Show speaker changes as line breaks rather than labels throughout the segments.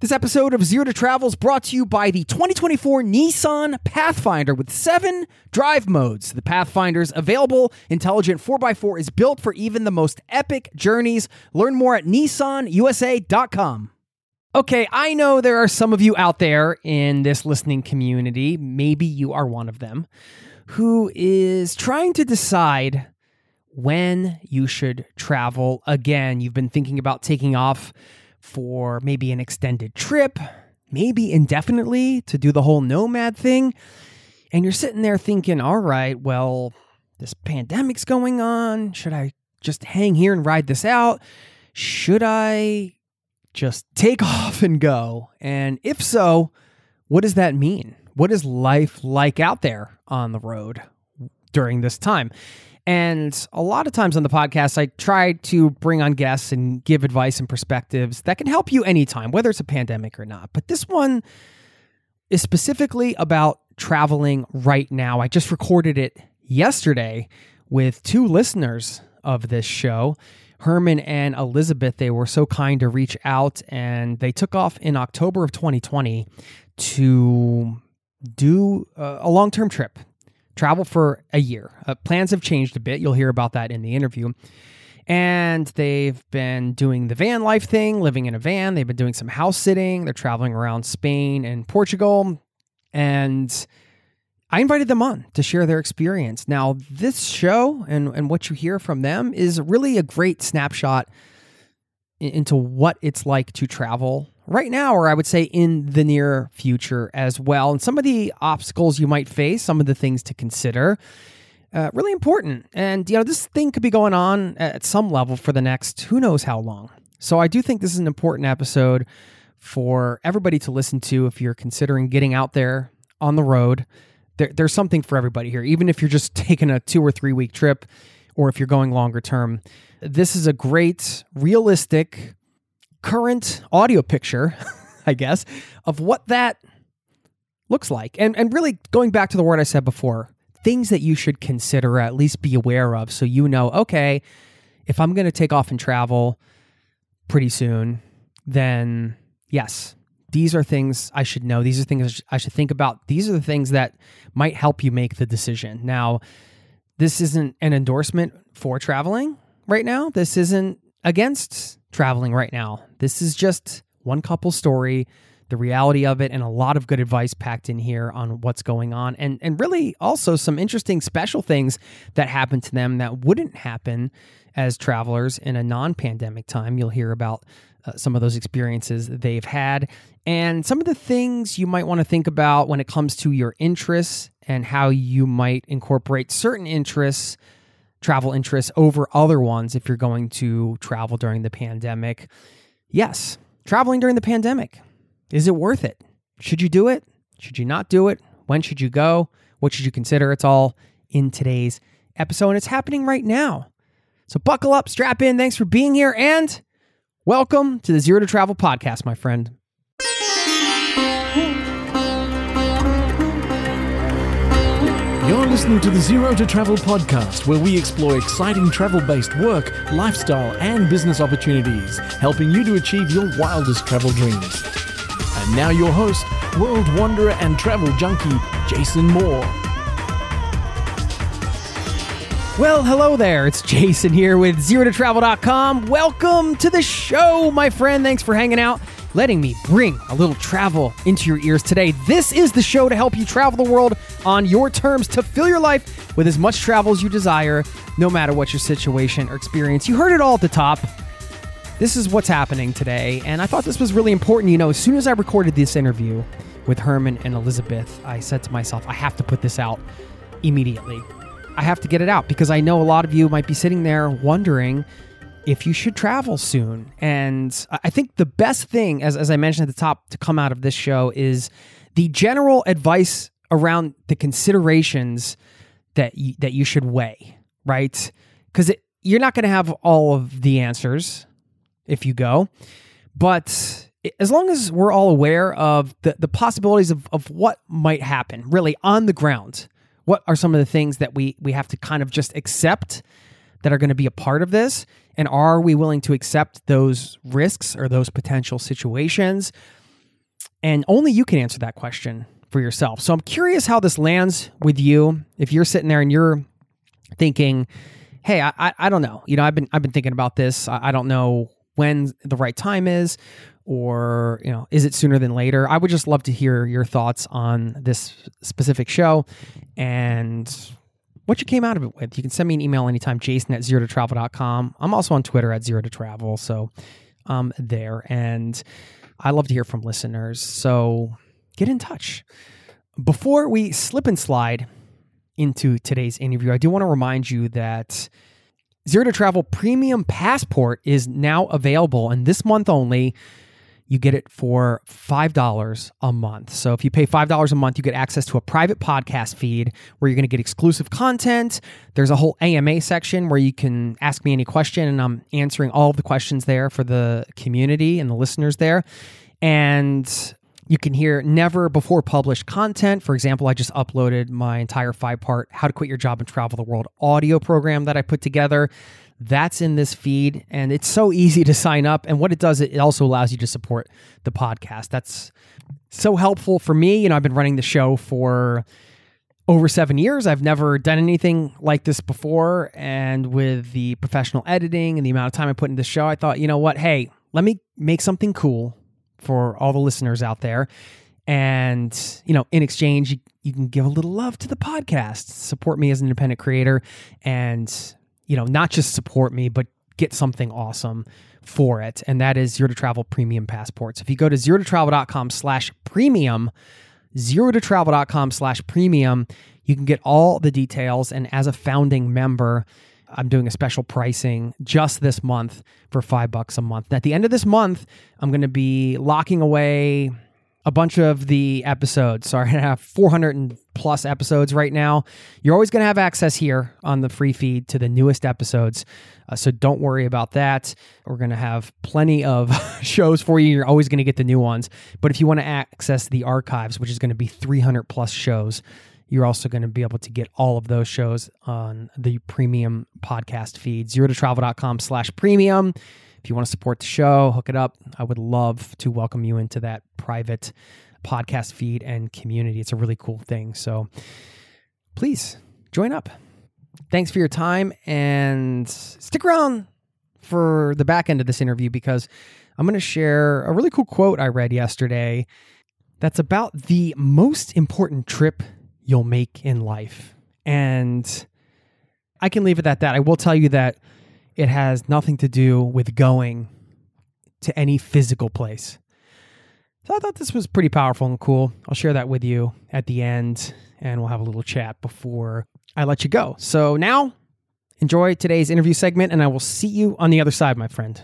This episode of Zero to Travel is brought to you by the 2024 Nissan Pathfinder with seven drive modes. The Pathfinder's available intelligent 4x4 is built for even the most epic journeys. Learn more at nissanusa.com. Okay, I know there are some of you out there in this listening community, maybe you are one of them, who is trying to decide when you should travel again. You've been thinking about taking off for maybe an extended trip, maybe indefinitely to do the whole nomad thing. And you're sitting there thinking, all right, well, this pandemic's going on. Should I just hang here and ride this out? Should I just take off and go? And if so, what does that mean? What is life like out there on the road during this time? And a lot of times on the podcast, I try to bring on guests and give advice and perspectives that can help you anytime, whether it's a pandemic or not. But this one is specifically about traveling right now. I just recorded it yesterday with two listeners of this show. Herman and Elizabeth, they were so kind to reach out and they took off in October of 2020 to do a long term trip travel for a year. Uh, plans have changed a bit. You'll hear about that in the interview. And they've been doing the van life thing, living in a van. They've been doing some house sitting. They're traveling around Spain and Portugal. And I invited them on to share their experience. Now, this show and, and what you hear from them is really a great snapshot into what it's like to travel right now, or I would say in the near future as well. And some of the obstacles you might face, some of the things to consider. Uh, really important. And, you know, this thing could be going on at some level for the next who knows how long. So I do think this is an important episode for everybody to listen to if you're considering getting out there on the road. There, there's something for everybody here, even if you're just taking a two or three week trip or if you're going longer term. This is a great, realistic, current audio picture, I guess, of what that looks like. And and really going back to the word I said before, things that you should consider at least be aware of so you know, okay, if I'm going to take off and travel pretty soon, then yes, these are things I should know. These are things I should think about. These are the things that might help you make the decision. Now, this isn't an endorsement for traveling right now. This isn't against traveling right now. This is just one couple story, the reality of it, and a lot of good advice packed in here on what's going on, and and really also some interesting special things that happen to them that wouldn't happen as travelers in a non-pandemic time. You'll hear about uh, some of those experiences they've had, and some of the things you might want to think about when it comes to your interests and how you might incorporate certain interests travel interests over other ones if you're going to travel during the pandemic. Yes, traveling during the pandemic. Is it worth it? Should you do it? Should you not do it? When should you go? What should you consider? It's all in today's episode, and it's happening right now. So buckle up, strap in. Thanks for being here, and welcome to the Zero to Travel podcast, my friend.
You're listening to the Zero to Travel podcast, where we explore exciting travel based work, lifestyle, and business opportunities, helping you to achieve your wildest travel dreams. And now, your host, world wanderer and travel junkie, Jason Moore.
Well, hello there. It's Jason here with ZeroToTravel.com. Welcome to the show, my friend. Thanks for hanging out letting me bring a little travel into your ears today. This is the show to help you travel the world on your terms to fill your life with as much travel as you desire, no matter what your situation or experience. You heard it all at the top. This is what's happening today, and I thought this was really important. You know, as soon as I recorded this interview with Herman and Elizabeth, I said to myself, I have to put this out immediately. I have to get it out because I know a lot of you might be sitting there wondering if you should travel soon. And I think the best thing, as, as I mentioned at the top, to come out of this show is the general advice around the considerations that you, that you should weigh, right? Because you're not going to have all of the answers if you go, but as long as we're all aware of the, the possibilities of, of what might happen really on the ground, what are some of the things that we we have to kind of just accept that are going to be a part of this? And are we willing to accept those risks or those potential situations? And only you can answer that question for yourself. So i'm curious how this lands with you. If you're sitting there and you're thinking hey i i, I don't know. You know i've been i've been thinking about this. I, I don't know when the right time is or you know is it sooner than later? I would just love to hear your thoughts on this specific show and what you came out of it with. You can send me an email anytime jason at zero to travel.com i'm also on twitter at zero to travel so um there. And i love to hear from listeners so get in touch. Before we slip and slide into today's interview i do want to remind you that Zero to Travel Premium Passport is now available, and this month only, you get it for $5 a month. So if you pay $5 a month, you get access to a private podcast feed where you're going to get exclusive content. There's a whole AMA section where you can ask me any question, and I'm answering all of the questions there for the community and the listeners there. And you can hear never before published content. For example, I just uploaded my entire five part How to Quit Your Job and Travel the World audio program that I put together. That's in this feed, and it's so easy to sign up. And what it does, it also allows you to support the podcast. That's so helpful for me. You know, I've been running the show for over seven years. I've never done anything like this before. And with the professional editing and the amount of time I put into the show, I thought, you know what? Hey, let me make something cool for all the listeners out there. And, you know, in exchange, you, you can give a little love to the podcast, support me as an independent creator, and, you know, not just support me, but get something awesome for it. And that is Zero to Travel Premium Passports. If you go to zero to travel.com slash premium, zero to travel.com slash premium, you can get all the details. And as a founding member, I'm doing a special pricing just this month for five bucks a month. At the end of this month, I'm going to be locking away a bunch of the episodes. Sorry, I have 400 and plus episodes right now. You're always going to have access here on the free feed to the newest episodes. Uh, so don't worry about that. We're going to have plenty of shows for you. You're always going to get the new ones. But if you want to access the archives, which is going to be 300 plus shows, you're also going to be able to get all of those shows on the premium podcast feed, zero to travel.com slash premium. If you want to support the show, hook it up. I would love to welcome you into that private podcast feed and community. It's a really cool thing. So please join up. Thanks for your time and stick around for the back end of this interview because I'm going to share a really cool quote I read yesterday that's about the most important trip you'll make in life. And I can leave it at that. I will tell you that it has nothing to do with going to any physical place. So I thought this was pretty powerful and cool. I'll share that with you at the end and we'll have a little chat before I let you go. So now, enjoy today's interview segment and I will see you on the other side, my friend.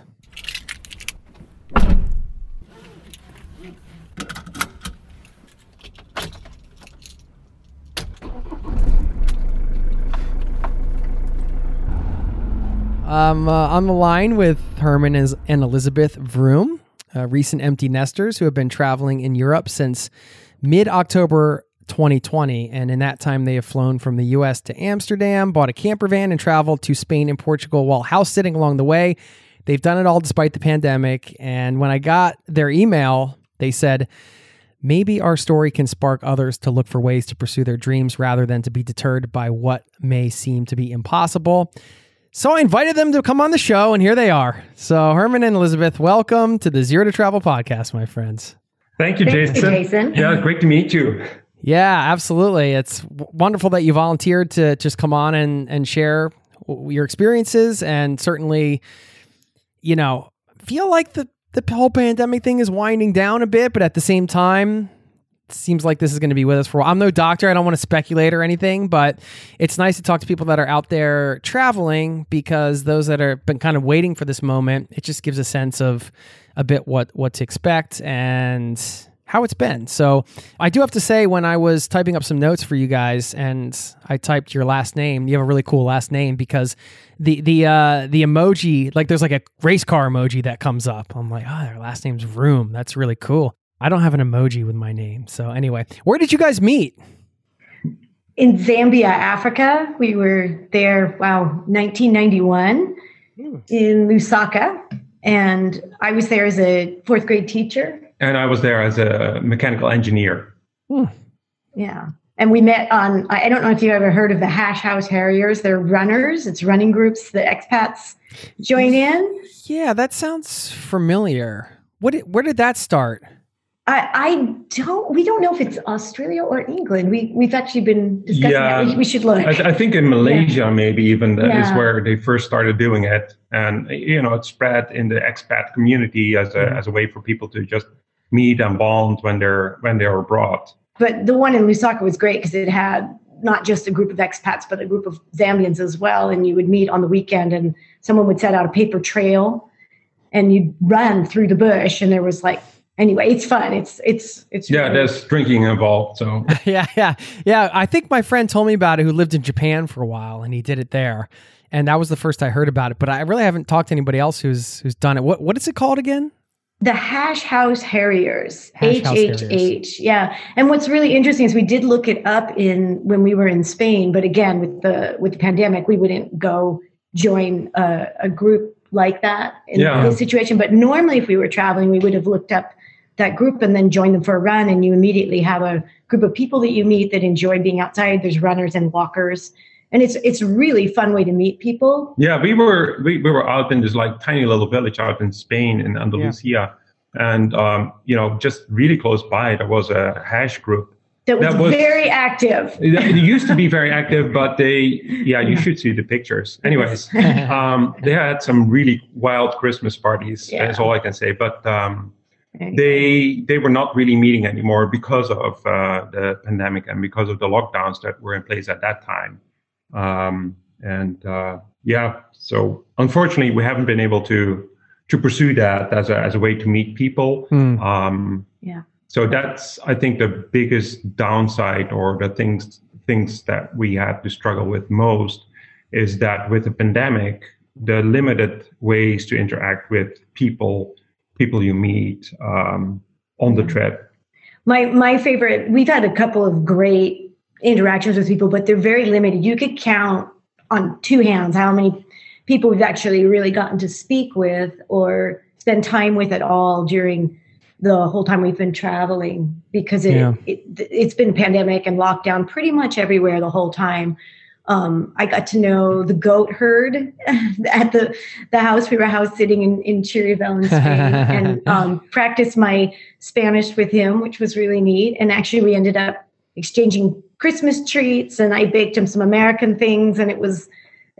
I'm uh, on the line with Herman and Elizabeth Vroom, uh, recent empty nesters who have been traveling in Europe since mid October 2020. And in that time, they have flown from the US to Amsterdam, bought a camper van, and traveled to Spain and Portugal while house sitting along the way. They've done it all despite the pandemic. And when I got their email, they said, Maybe our story can spark others to look for ways to pursue their dreams rather than to be deterred by what may seem to be impossible. So I invited them to come on the show, and here they are. So Herman and Elizabeth, welcome to the Zero to Travel podcast, my friends.
Thank you,
Thank
Jason.
you, Jason.
Yeah, great to meet you.
Yeah, absolutely. It's wonderful that you volunteered to just come on and, and share your experiences and certainly, you know, feel like the, the whole pandemic thing is winding down a bit, but at the same time, it seems like this is going to be with us for a while. I'm no doctor. I don't want to speculate or anything, but it's nice to talk to people that are out there traveling because those that are been kind of waiting for this moment, it just gives a sense of a bit what what to expect and how it's been. So I do have to say, when I was typing up some notes for you guys, and I typed your last name, you have a really cool last name because the the uh, the emoji, like there's like a race car emoji that comes up. I'm like, oh, their last name's Vroom. That's really cool. I don't have an emoji with my name. So anyway, where did you guys meet?
In Zambia, Africa, we were there, wow, 1991 hmm. in Lusaka. And I was there as a fourth grade teacher.
And I was there as a mechanical engineer. Hmm.
Yeah. And we met on, I I don't know if you've ever heard of the Hash House Harriers. They're runners, it's running groups that expats join in.
Yeah, that sounds familiar. What? Where did that start?
I, I don't, we don't know if it's Australia or England. We, we've actually been discussing
Yeah.
that. We, we should look.
I, I think in Malaysia, maybe even that is
Yeah.
where they first started doing it. And, you know, it spread in the expat community as a,
Mm-hmm.
as a way for people to just meet and bond when they're, when they're abroad.
but the one in Lusaka was great because it had not just a group of expats, but a group of Zambians as well. And you would meet on the weekend, and someone would set out a paper trail, and you'd run through the bush. And there was like, anyway, it's fun. It's it's it's
Yeah,
really-
there's drinking involved. So
yeah, yeah, yeah. I think my friend told me about it who lived in Japan for a while and he did it there. And that was the first I heard about it. But I really haven't talked to anybody else who's who's done it. What what is it called again?
the Hash House Harriers, H H H. Yeah. And what's really interesting is we did look it up in when we were in Spain, but again with the with the pandemic, we wouldn't go join a, a group like that in
Yeah.
this situation. But normally, if we were traveling, we would have looked up that group and then join them for a run, and you immediately have a group of people that you meet that enjoy being outside. There's runners and walkers. And it's it's a really fun way to meet people.
Yeah, we were we, we were out in this like tiny little village out in Spain in Andalusia, and um, you know just really close by there was a hash group.
That was,
That was-
very active.
It used to be very active, but they yeah you should see the pictures. Anyways, um, they had some really wild Christmas parties.
Yeah.
That's all I can say. But um, they they were not really meeting anymore because of uh, the pandemic and because of the lockdowns that were in place at that time. Um, and uh, yeah, so unfortunately, we haven't been able to to pursue that as a as a way to meet people.
Hmm.
Um,
Yeah.
So that's I think the biggest downside, or the things things that we had to struggle with most, is that with the pandemic, the limited ways to interact with people, people you meet um, on the trip.
My my favorite. We've had a couple of great interactions with people, but they're very limited. You could count on two hands how many people we've actually really gotten to speak with or spend time with at all during the whole time we've been traveling because it,
Yeah.
it it's been pandemic and lockdown pretty much everywhere the whole time. Um, I got to know the goat herd at the the house we were house sitting in in Chirivel in Spain and um, practiced my Spanish with him, which was really neat. And actually, we ended up exchanging Christmas treats, and I baked him some American things, and it was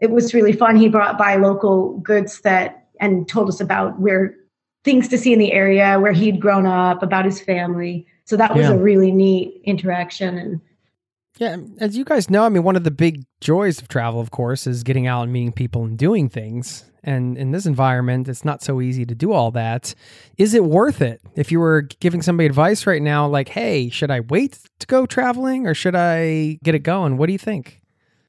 it was really fun. He brought by local goods that and told us about where things to see in the area where he'd grown up, about his family. So that was
Yeah.
a really neat interaction. And
Yeah, as you guys know, I mean, one of the big joys of travel, of course, is getting out and meeting people and doing things. And in this environment, it's not so easy to do all that. Is it worth it? If you were giving somebody advice right now, like, hey, should I wait to go traveling or should I get it going? What do you think?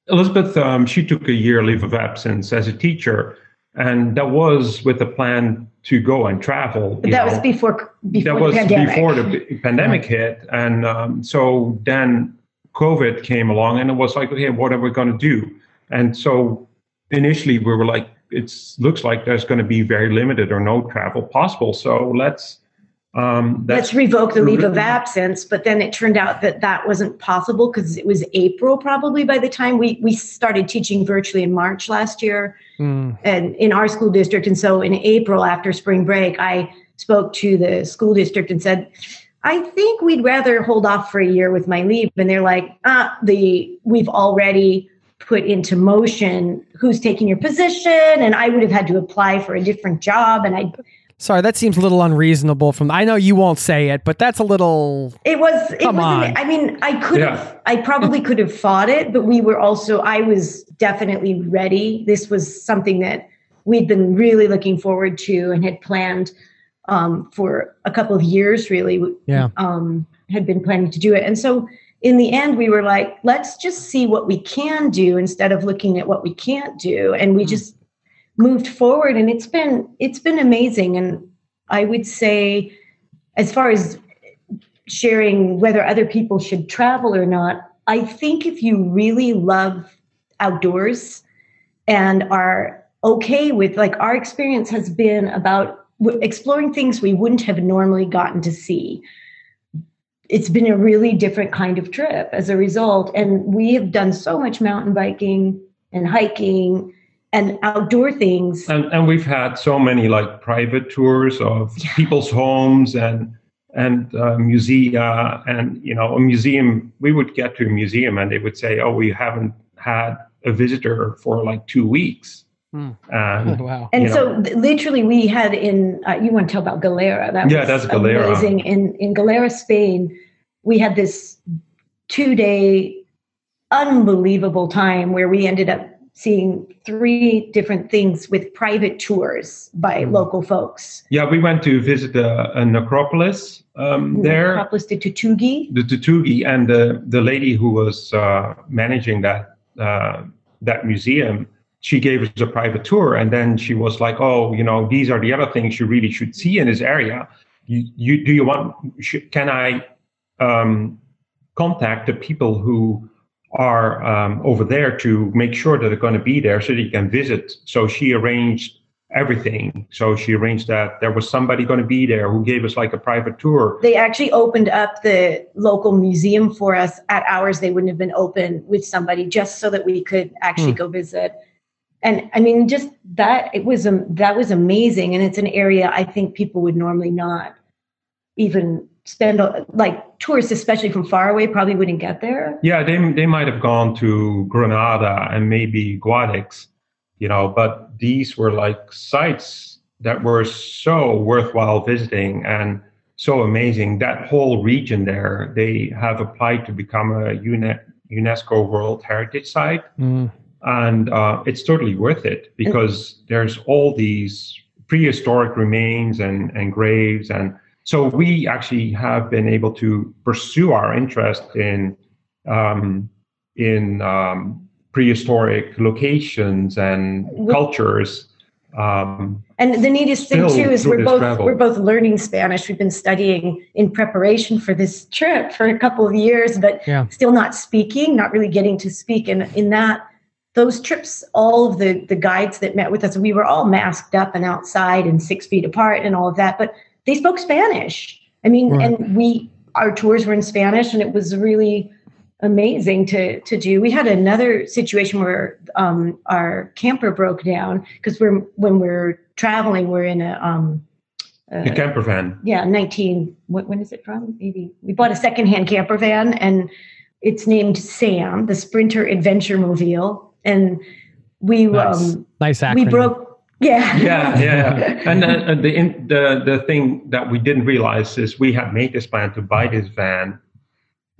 Elizabeth, um, she took a year leave of absence as a teacher, and that was with a plan to go and travel.
but that
know.
was before before
that was
the pandemic.
before the p- pandemic hit, and um, so then COVID came along, and it was like, okay, what are we going to do? And so initially, we were like, it looks like there's going to be very limited or no travel possible. So let's Um,
let's revoke the leave of absence. But then it turned out that that wasn't possible because it was April probably by the time we we started teaching virtually in March last year, mm. and in our school district. And so in April after spring break, I spoke to the school district and said. I think we'd rather hold off for a year with my leave. And they're like, ah, the we've already put into motion who's taking your position and i would have had to apply for a different job and i
sorry that seems a little unreasonable from i know you won't say it but that's a little
it was it come on. i mean i could yeah. have i probably could have fought it but we were also i was definitely ready this was something that we'd been really looking forward to and had planned um, for a couple of years really
yeah.
um, had been planning to do it. And so in the end we were like let's just see what we can do instead of looking at what we can't do. And we mm-hmm. just moved forward and it's been it's been amazing. And i would say as far as sharing whether other people should travel or not i think if you really love outdoors and are okay with like our experience has been about exploring things we wouldn't have normally gotten to see it's been a really different kind of trip as a result. And we have done so much mountain biking and hiking and outdoor things.
And, and we've had so many like private tours of yeah. people's homes and and uh, musea and you know a museum. We would get to a museum and they would say, "Oh, we haven't had a visitor for like two weeks."
Hmm. And, wow.
And so know, literally we had in, uh, you want to tell about Galera. That
yeah, that's Galera.
Amazing. In, in Galera, Spain, we had this two day unbelievable time where we ended up seeing three different things with private tours by mm. local folks.
Yeah, we went to visit a, a necropolis um, there.
Necropolis de Tutugi.
The Tutugi, and the the lady who was uh, managing that uh, that museum she gave us a private tour and then she was like oh you know these are the other things you really should see in this area. You, you do you want should, can i um, contact the people who are um, over there to make sure that they're going to be there so that you can visit? So she arranged everything. So she arranged that there was somebody going to be there who gave us like a private tour.
They actually opened up the local museum for us at hours they wouldn't have been open with somebody just so that we could actually hmm. go visit and I mean, just that it was um, that was amazing, and it's an area I think people would normally not even spend like tourists, especially from far away, probably wouldn't get there.
Yeah, they they might have gone to Granada and maybe Guadix, you know, but these were like sites that were so worthwhile visiting and so amazing. That whole region there, they have applied to become a UNESCO World Heritage Site. Mm and uh, it's totally worth it because there's all these prehistoric remains and, and graves and so we actually have been able to pursue our interest in um, in um, prehistoric locations and cultures um,
and the neatest thing too is we're both travel. we're both learning Spanish. We've been studying in preparation for this trip for a couple of years, but yeah. still not speaking, not really getting to speak. And in that, those trips, all of the the guides that met with us, we were all masked up and outside and six feet apart and all of that, but they spoke Spanish. I mean, right. and we our tours were in Spanish, and it was really amazing to to do. We had another situation where um, our camper broke down because we're when we're traveling, we're in a um,
a camper van.
Yeah, nineteen. What, when is it from? Maybe we bought a secondhand camper van, and it's named Sam, the Sprinter Adventure Mobile and we nice. um
nice acronym.
we broke yeah
yeah yeah and uh, the the the thing that we didn't realize is we had made this plan to buy this van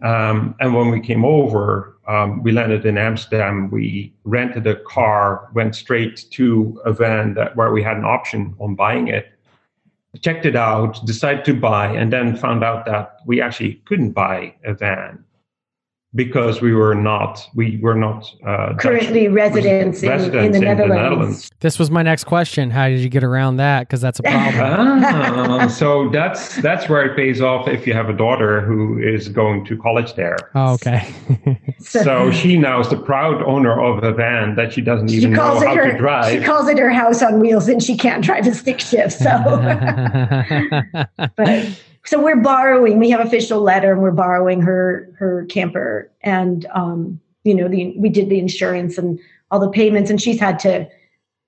um, and when we came over um, we landed in amsterdam we rented a car went straight to a van that where we had an option on buying it checked it out decided to buy and then found out that we actually couldn't buy a van because we were not we were not uh,
currently
Dutch
residents, in,
residents
in, the, Netherlands.
This was my next question. How did you get around that? Because that's a problem.
Ah, so that's that's where it pays off if you have a daughter who is going to college there.
oh, okay.
So she now is the proud owner of a van that she doesn't even know
calls it
how
her,
to drive.
She calls it her house on wheels, and she can't drive a stick shift. So, but so we're borrowing. We have official letter, and we're borrowing her her camper, and um, you know, the we did the insurance and all the payments, and she's had to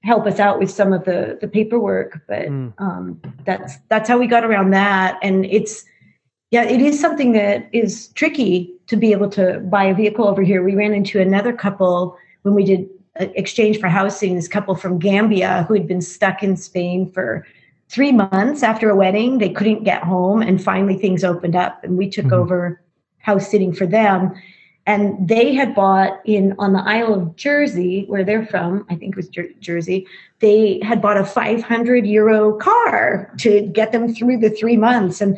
help us out with some of the the paperwork. But
Mm.
um, that's that's how we got around that, and it's yeah, it is something that is tricky to be able to buy a vehicle over here. We ran into another couple when we did uh, exchange for housing. This couple from Gambia who had been stuck in Spain for three months after a wedding. They couldn't get home, and finally things opened up, and we took
Mhm.
over house sitting for them. And they had bought in on the Isle of Jersey, where they're from. I think it was Jer- Jersey. They had bought a 500 euro car to get them through the three months, and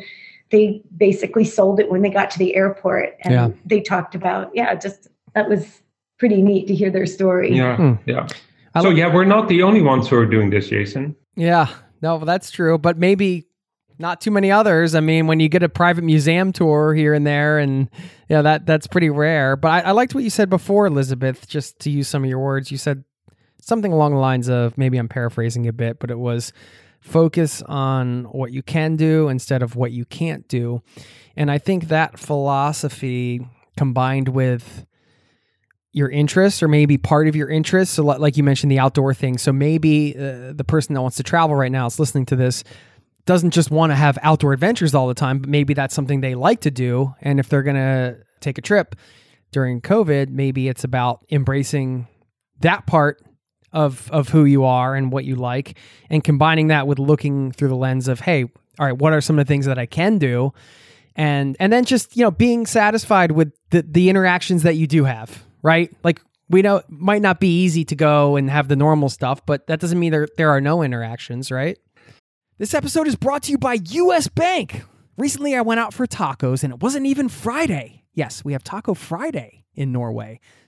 they basically sold it when they got to the airport. And
Yeah.
they talked about, yeah, just that was pretty neat to hear their story.
Yeah,
Hmm.
yeah. So yeah, we're not the only ones who are doing this, Jason.
Yeah, no, that's true. But maybe not too many others. I mean, when you get a private museum tour here and there, and yeah, that that's pretty rare. But I, I liked what you said before, Elizabeth. Just to use some of your words, you said something along the lines of maybe I'm paraphrasing a bit, but it was focus on what you can do instead of what you can't do. And I think that philosophy combined with your interests or maybe part of your interests. So, like you mentioned, the outdoor thing. So, maybe uh, the person that wants to travel right now is listening to this doesn't just want to have outdoor adventures all the time, but maybe that's something they like to do. And if they're going to take a trip during COVID, maybe it's about embracing that part of of who you are and what you like and combining that with looking through the lens of hey all right what are some of the things that i can do and and then just you know being satisfied with the the interactions that you do have right like we know it might not be easy to go and have the normal stuff but that doesn't mean there there are no interactions right this episode is brought to you by US Bank. Recently, I went out for tacos and it wasn't even Friday. Yes, we have Taco Friday in Norway,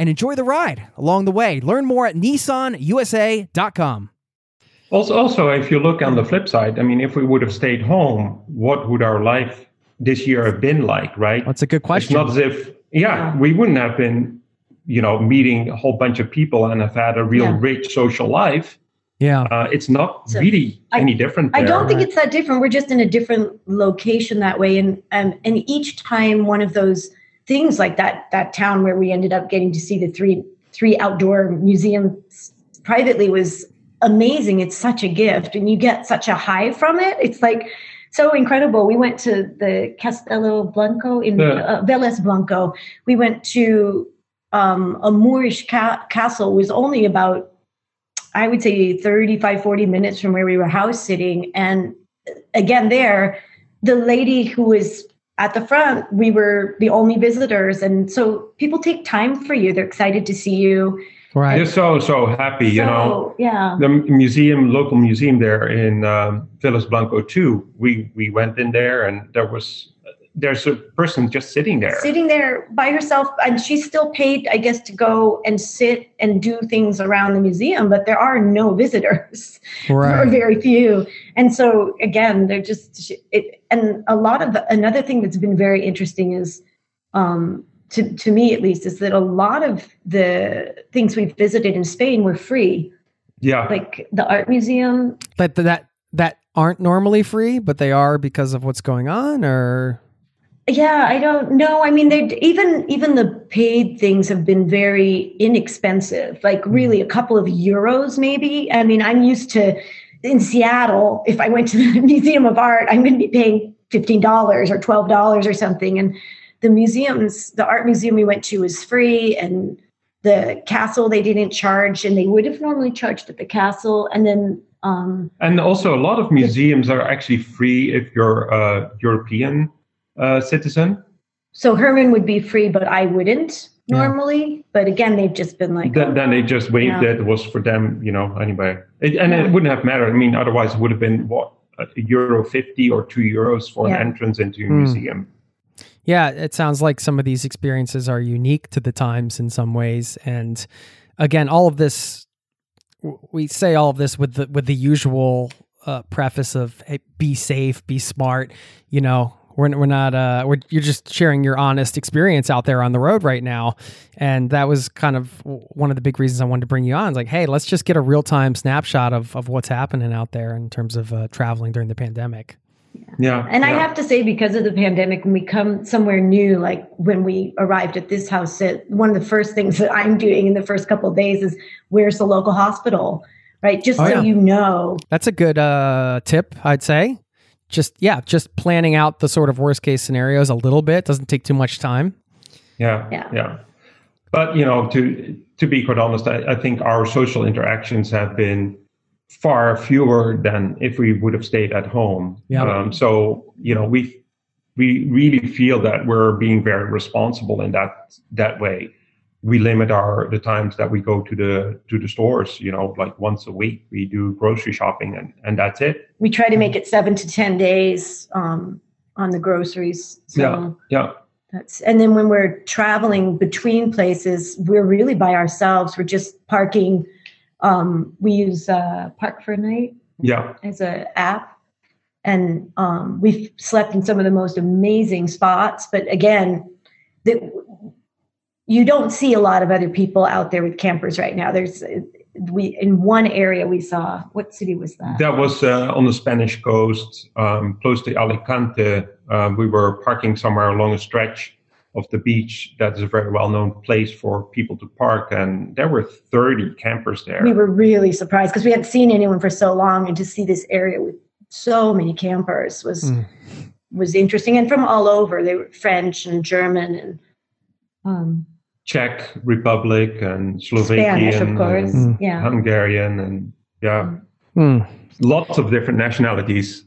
and enjoy the ride along the way. Learn more at nissanusa.com.
Also, also, if you look on the flip side, I mean, if we would have stayed home, what would our life this year have been like, right?
That's a good
It's
question.
not as if, yeah, we wouldn't have been, you know meeting a whole bunch of people and have had a real
Yeah.
rich social life
Yeah.
uh, it's not
So,
really
I-
any different
I don't think it's that different. We're just in a different location that way, and um, and each time one of those things like that that town where we ended up getting to see the three three outdoor museums privately was amazing. It's such a gift, and you get such a high from it. It's like so incredible. We went to the Castelo Blanco in
The-
uh, Velez Blanco. We went to um, a Moorish ca- castle. Was only about I would say 35, 40 minutes from where we were house sitting. And again, there, the lady who was at the front, we were the only visitors. And so people take time for you. They're excited to see you.
Right.
They're so so happy, you know.
Yeah.
The museum, local museum there in um, Velez Blanco too. We we went in there, and there was there's a person just sitting there.
Sitting there by herself, and she's still paid, I guess, to go and sit and do things around the museum, but there are no visitors. or very few. And so again, they're just it. And a lot of the, another thing that's been very interesting is, um, to to me at least, is that a lot of the things we've visited in Spain were free,
yeah,
like the art museum.
That that that aren't normally free, but they are because of what's going on, or
Yeah, I don't know. I mean, they even even the paid things have been very inexpensive. Like really, a couple of euros, maybe. I mean, I'm used to in Seattle. If I went to the Museum of Art, I'm going to be paying fifteen dollars or twelve dollars or something. And the museums, the art museum we went to was free, and the castle they didn't charge, and they would have normally charged at the castle. And then um,
and also a lot of museums are actually free if you're a European uh, citizen.
so Herman would be free, but I wouldn't
Yeah.
normally. But again, they've just been like,
Then,
oh,
then they just waived
Yeah.
it. It was for them, you know. Anyway, it, and
Yeah.
it wouldn't have mattered. I mean, otherwise, it would have been what a euro fifty or two euros for
Yeah.
an entrance into a
Hmm.
museum.
Yeah, it sounds like some of these experiences are unique to the times in some ways, and again, all of this we say all of this with the with the usual uh, preface of hey, be safe, be smart. You know, we're we're not uh, we're you're just sharing your honest experience out there on the road right now, and that was kind of one of the big reasons I wanted to bring you on. It's like, hey, let's just get a real time snapshot of of what's happening out there in terms of uh, traveling during the pandemic.
Yeah,
And I have to say, because of the pandemic, when we come somewhere new, like when we arrived at this house, it, one of the first things that I'm doing in the first couple of days is where's the local hospital, right? Just
Oh,
so
yeah.
you know.
That's a good uh, tip, I'd say. Just yeah, just planning out the sort of worst case scenarios a little bit doesn't take too much time.
Yeah,
Yeah.
yeah. But you know, to to be quite honest, I, I think our social interactions have been far fewer than if we would have stayed at home.
Yeah.
Um, so you know, we we really feel that we're being very responsible in that that way. We limit our the times that we go to the to the stores. You know, like once a week, we do grocery shopping, and and that's it.
We try to make it seven to 10 days um, on the groceries. So
Yeah, yeah.
that's, and then when we're traveling between places, we're really by ourselves. We're just parking. Um, we use uh, Park for Night.
Yeah,
as a app and um, we've slept in some of the most amazing spots but again the, you don't see a lot of other people out there with campers right now there's we in one area we saw what city was that
That was uh, on the Spanish coast, um, close to Alicante. Uh, we were parking somewhere along a stretch of the beach that is a very well-known place for people to park, and there were 30 campers there.
we were really surprised because we hadn't seen anyone for so long and to see this area with so many campers was
Mm.
was interesting and from all over they were french and german and um,
Czech Republic and Slovakian,
spanish of course
and
yeah
Hungarian, and yeah,
Hmm.
lots of different nationalities.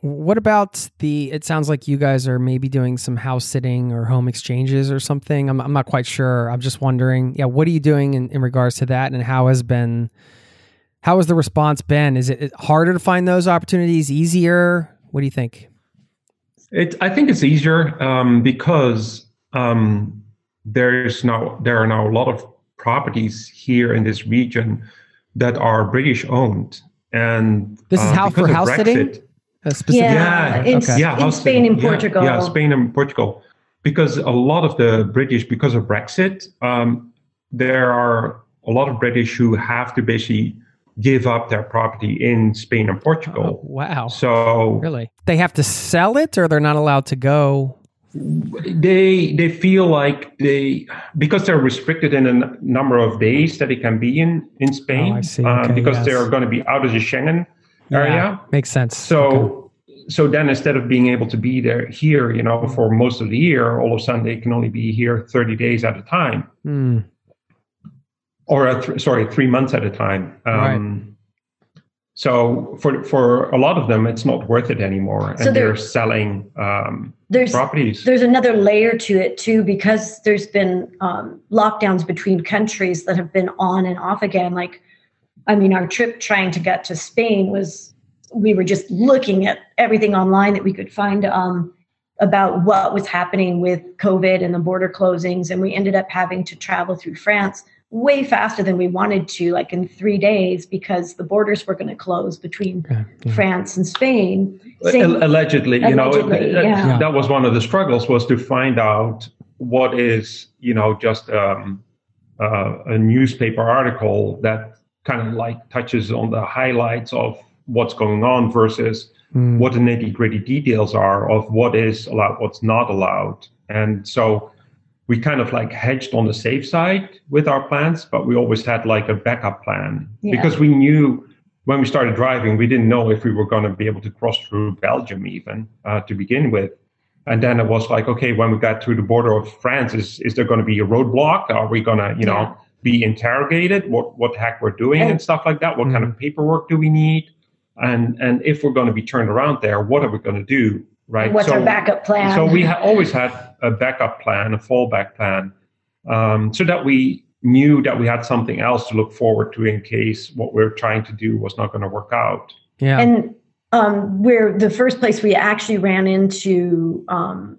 What about the? It sounds like you guys are maybe doing some house sitting or home exchanges or something. I'm, I'm not quite sure. I'm just wondering. Yeah, what are you doing in, in regards to that, and how has been? How has the response been? Is it harder to find those opportunities? Easier? What do you think?
It, I think it's easier um, because um, there's now there are now a lot of properties here in this region that are British owned, and
This is
uh,
how for
of
house sitting?
Brexit-
A specific-
Yeah, in,
Okay.
yeah,
in
house
Spain
sitting.
and Portugal.
Yeah, yeah, Spain and Portugal, because a lot of the British, because of Brexit, um, there are a lot of British who have to basically give up their property in Spain and Portugal.
Oh, wow.
So
really, they have to sell it, or they're not allowed to go.
They they feel like they because they're restricted in a n- number of days that they can be in in Spain
Oh, I see.
uh,
Okay,
because
yes.
they're going to be out of the Schengen area.
Yeah, makes sense.
So
Okay.
so then instead of being able to be there here, you know, for most of the year, all of a sudden they can only be here 30 days at a time,
Hmm.
or a th- sorry, three months at a time. Um, So for for a lot of them, it's not worth it anymore, and
So they're-
they're selling um,
There's
properties.
there's another layer to it too because there's been um, lockdowns between countries that have been on and off again like i mean our trip trying to get to spain was we were just looking at everything online that we could find um, about what was happening with covid and the border closings and we ended up having to travel through france way faster than we wanted to like in three days because the borders were going to close between
Okay, yeah.
france and spain Same-
Al- allegedly, you know,
Allegedly,
that,
yeah.
that was one of the struggles was to find out what is, you know, just um, uh, a newspaper article that kind of like touches on the highlights of what's going on versus
Hmm.
what the nitty gritty details are of what is allowed, what's not allowed. And so we kind of like hedged on the safe side with our plans, but we always had like a backup plan
Yeah.
because we knew when we started driving, we didn't know if we were going to be able to cross through Belgium even uh, to begin with. And then it was like, okay, when we got to the border of France, is, is there going to be a roadblock? Are we going to, you know,
Yeah.
be interrogated? What what the heck we're doing and,
And-
stuff like that? What kind of paperwork do we need? And and if we're going to be turned around there, what are we going to do? Right.
what's our backup plan
So we ha- always had a backup plan, a fallback plan, um, so that we knew that we had something else to look forward to in case what we're trying to do was not going to work out.
Yeah.
and um, where the first place we actually ran into um,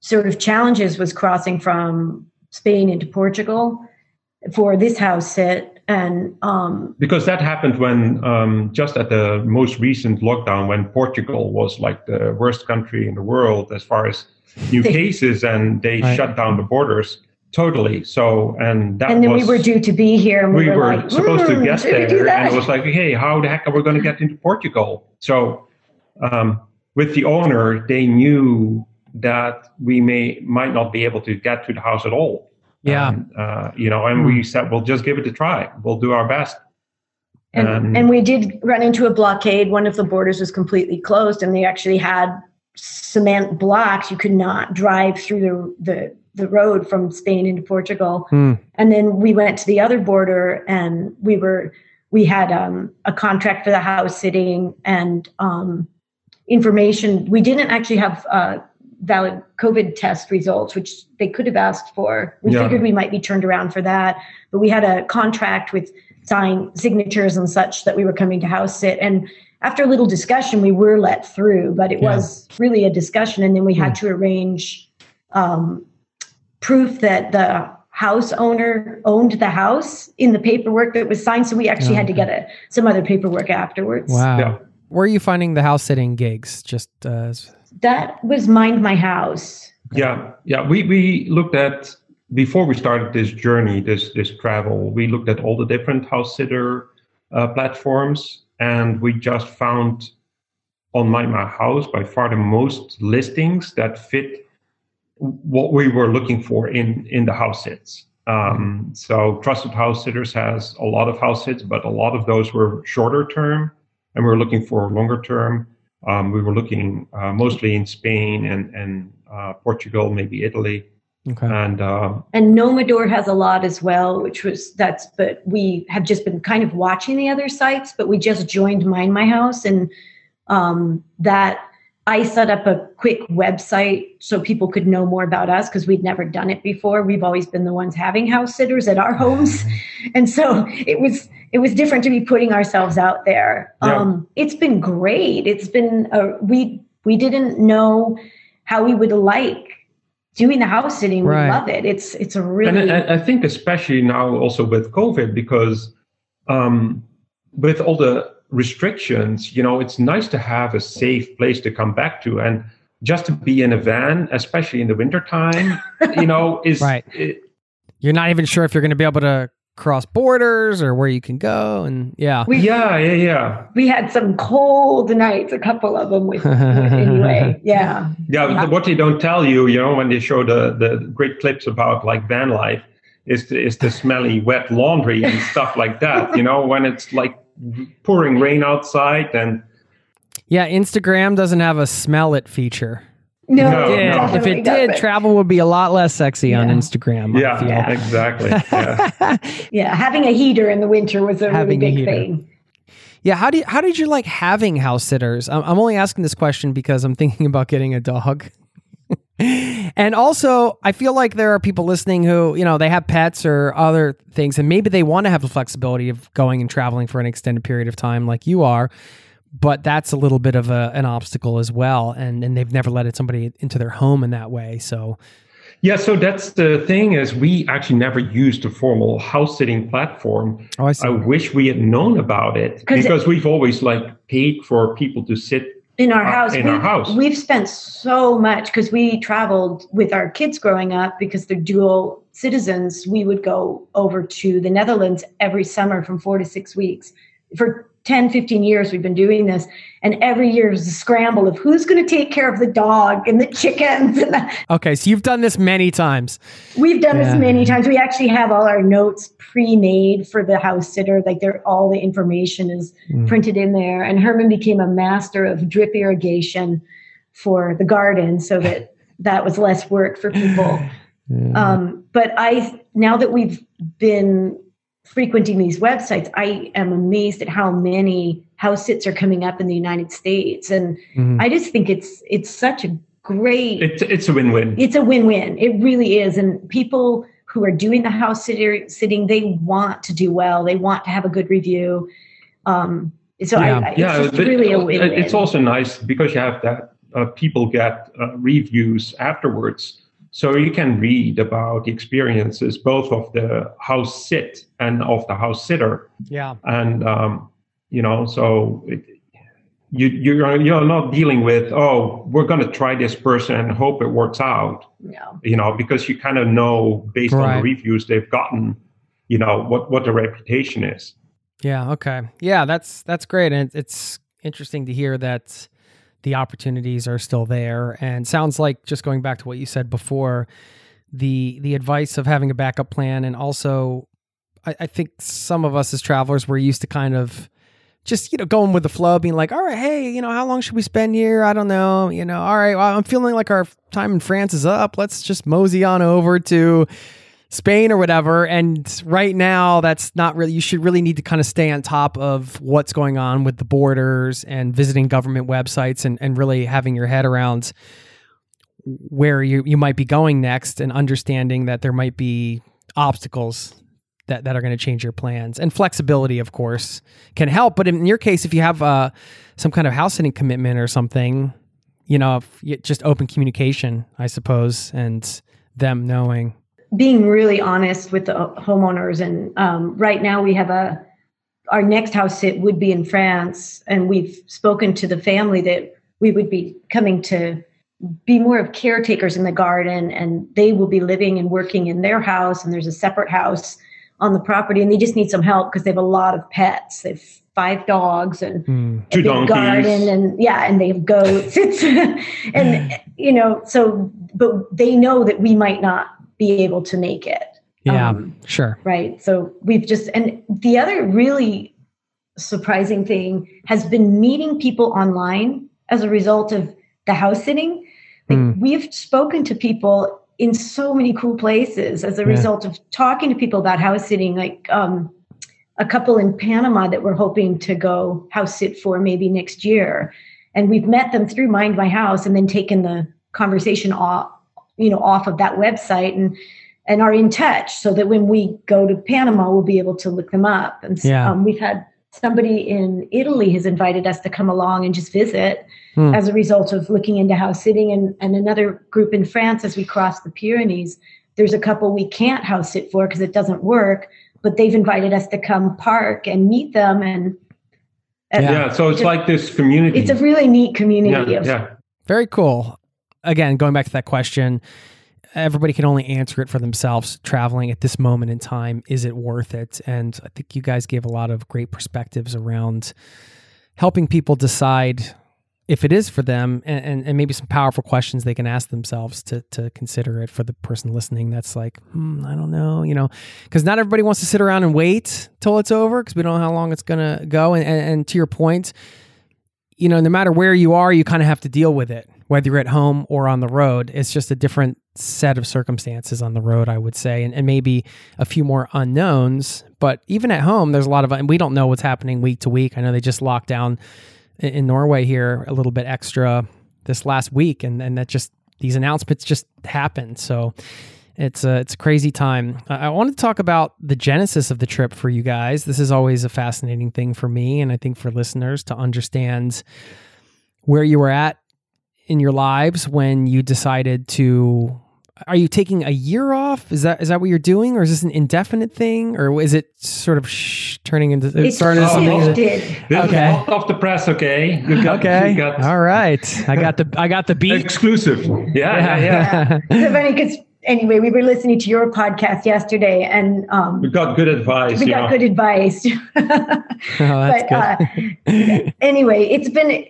sort of challenges was crossing from Spain into Portugal for this house sit, and um,
Because that happened when, um, just at the most recent lockdown, when Portugal was like the worst country in the world as far as new
They-
cases, and they
Right.
shut down the borders totally. So, and that
and then
was,
we were due to be here, and we,
we
were,
were
like,
supposed to
"Mm,
get
should we do
there, and it was like, hey, how the heck are we going to get into Portugal? So, um, with the owner, they knew that we may might not be able to get to the house at all.
Yeah.
And, uh, you know, and we said, we'll just give it a try. We'll do our best.
and,
And-
and we did run into a blockade. One of the borders was completely closed, and they actually had cement blocks. You could not drive through the the, the road from Spain into Portugal.
Hmm.
And then we went to the other border, and we were we had um, a contract for the house sitting and um, information. We didn't actually have uh, valid COVID test results, which they could have asked for. We
Yeah.
figured we might be turned around for that, but we had a contract with sign signatures and such that we were coming to house sit. And after a little discussion, we were let through, but it
Yeah.
was really a discussion. And then we had to arrange um, proof that the house owner owned the house in the paperwork that was signed. So we actually had to get a, some other paperwork afterwards.
Wow.
Yeah.
Where are you finding the house sitting gigs? Just uh, as-
That was Mind My House.
Yeah, yeah. We we looked at before we started this journey, this this travel. We looked at all the different house sitter uh, platforms, and we just found on Mind My House by far the most listings that fit what we were looking for in in the house sits. Um, so trusted house sitters has a lot of house sits, but a lot of those were shorter term, and we're looking for longer term. Um, we were looking uh, mostly in Spain and and uh, Portugal, maybe Italy,
okay.
and uh,
And Nomador has a lot as well, which was that's, but we have just been kind of watching the other sites, but we just joined Mind My House and um, that I set up a quick website so people could know more about us because we'd never done it before. We've always been the ones having house sitters at our homes. And so it was it was different to be putting ourselves out there.
Yeah.
Um, it's been great. It's been uh, we we didn't know how we would like doing the house sitting.
Right.
We love it. It's it's a
and,
really
and I think especially now also with COVID because um, with all the restrictions, you know, it's nice to have a safe place to come back to and just to be in a van, especially in the wintertime, you know, is
Right.
it,
you're not even sure if you're going to be able to cross borders or where you can go and yeah.
We, yeah yeah yeah.
we had some cold nights a couple of them with, with anyway. Yeah.
Yeah, yeah. what they don't tell you you know when they show the the great clips about like van life is the, is the smelly wet laundry and stuff like that you know when it's like pouring rain outside and
yeah instagram doesn't have a smell it feature
no,
no, no. if it did, travel would be a lot less sexy yeah. on Instagram.
Yeah, yeah. exactly.
Yeah. yeah. having a heater in the winter was a having really big thing.
Yeah, how do you, how did you like having house sitters? I'm, I'm only asking this question because I'm thinking about getting a dog. and also, I feel like there are people listening who, you know, they have pets or other things, and maybe they want to have the flexibility of going and traveling for an extended period of time, like you are but that's a little bit of a, an obstacle as well and and they've never let somebody into their home in that way so.
Yeah so that's the thing is we actually never used a formal house sitting platform.
Oh, I, see.
I wish we had known about it because it, we've always like paid for people to sit
in our uh, house.
in we, our house.
we've spent so much because we traveled with our kids growing up because they're dual citizens. We would go over to the netherlands every summer from four to six weeks for 10, 15 years we've been doing this. And every year is a scramble of who's going to take care of the dog and the chickens. And the-
okay, so you've done this many times.
We've done yeah. this many times. We actually have all our notes pre-made for the house sitter. Like they're all the information is mm. printed in there. And Herman became a master of drip irrigation for the garden so that that was less work for people. Yeah. Um, but I now that we've been frequenting these websites, I am amazed at how many house sits are coming up in the United States, and mm-hmm. I just think it's it's such a great.
It's it's a win-win.
It's a win-win. It really is, and people who are doing the house sitter, sitting, they want to do well. They want to have a good review. Um, so yeah, I, yeah, it's really a win-win.
It's also nice because you have that uh, people get uh, reviews afterwards so you can read about the experiences both of the house sit and of the house sitter.
Yeah.
And um, you know, so it, you you're you're not dealing with oh we're going to try this person and hope it works out.
Yeah.
You know, because you kind of know based right. on the reviews they've gotten, you know what what the reputation is.
Yeah. Okay. Yeah. That's that's great, and it's interesting to hear that the opportunities are still there. And sounds like just going back to what you said before, the the advice of having a backup plan, and also, I, I think some of us as travelers we're used to kind of just you know going with the flow being like all right hey you know how long should we spend here i don't know you know all right well, i'm feeling like our time in france is up let's just mosey on over to Spain or whatever. And right now, that's not really, you should really need to kind of stay on top of what's going on with the borders and visiting government websites and, and really having your head around where you, you might be going next and understanding that there might be obstacles that, that are going to change your plans. And flexibility, of course, can help. But in your case, if you have uh, some kind of house sitting commitment or something, you know, just open communication, I suppose, and them knowing
being really honest with the homeowners and um, right now we have a our next house sit would be in france and we've spoken to the family that we would be coming to be more of caretakers in the garden and they will be living and working in their house and there's a separate house on the property and they just need some help because they have a lot of pets. They've five dogs and
mm. a big
garden and yeah and they have goats. And you know so but they know that we might not be able to make it.
Yeah, um, sure.
Right. So we've just, and the other really surprising thing has been meeting people online as a result of the house sitting. Like mm. We've spoken to people in so many cool places as a yeah. result of talking to people about house sitting, like um, a couple in Panama that we're hoping to go house sit for maybe next year. And we've met them through Mind My House and then taken the conversation off you know off of that website and and are in touch so that when we go to Panama, we'll be able to look them up. And
yeah. um,
we've had somebody in Italy has invited us to come along and just visit hmm. as a result of looking into house sitting and, and another group in France as we cross the Pyrenees. There's a couple we can't house sit for because it doesn't work, but they've invited us to come park and meet them and
uh, yeah, so it's just, like this community.
It's a really neat community.
Yeah, of, yeah.
Very cool again, going back to that question, everybody can only answer it for themselves traveling at this moment in time. Is it worth it? And i think you guys gave a lot of great perspectives around helping people decide if it is for them and, and, and, maybe some powerful questions they can ask themselves to, to consider it for the person listening that's like hmm, i don't know you know? Because not everybody wants to sit around and wait till it's over because we don't know how long it's going to go. And, and, and to your point you know no matter where you are you kind of have to deal with it whether you're at home or on the road it's just a different set of circumstances on the road i would say and, and maybe a few more unknowns but even at home there's a lot of and we don't know what's happening week to week i know they just locked down in Norway here a little bit extra this last week, and and that just these announcements just happened. So it's a it's a crazy time. I want to talk about the genesis of the trip for you guys. This is always a fascinating thing for me, and I think for listeners to understand where you were at in your lives when you decided to are you taking a year off? Is that is that what you're doing, or is this an indefinite thing, or is it sort of sh- turning into
it's starting into something?
That, okay, off the press. Okay,
you got, okay, you got, all right. I got the I got the beat
exclusive. Yeah, yeah, yeah.
yeah. so funny because anyway, we were listening to your podcast yesterday, and um,
we got good advice.
We got know. good advice.
oh, that's but,
good. Uh, anyway, it's been.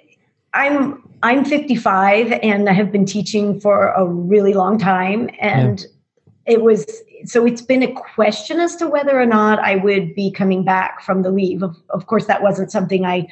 I'm I'm 55 and I have been teaching for a really long time. And yeah. it was so it's been a question as to whether or not I would be coming back from the leave. Of, of course, that wasn't something I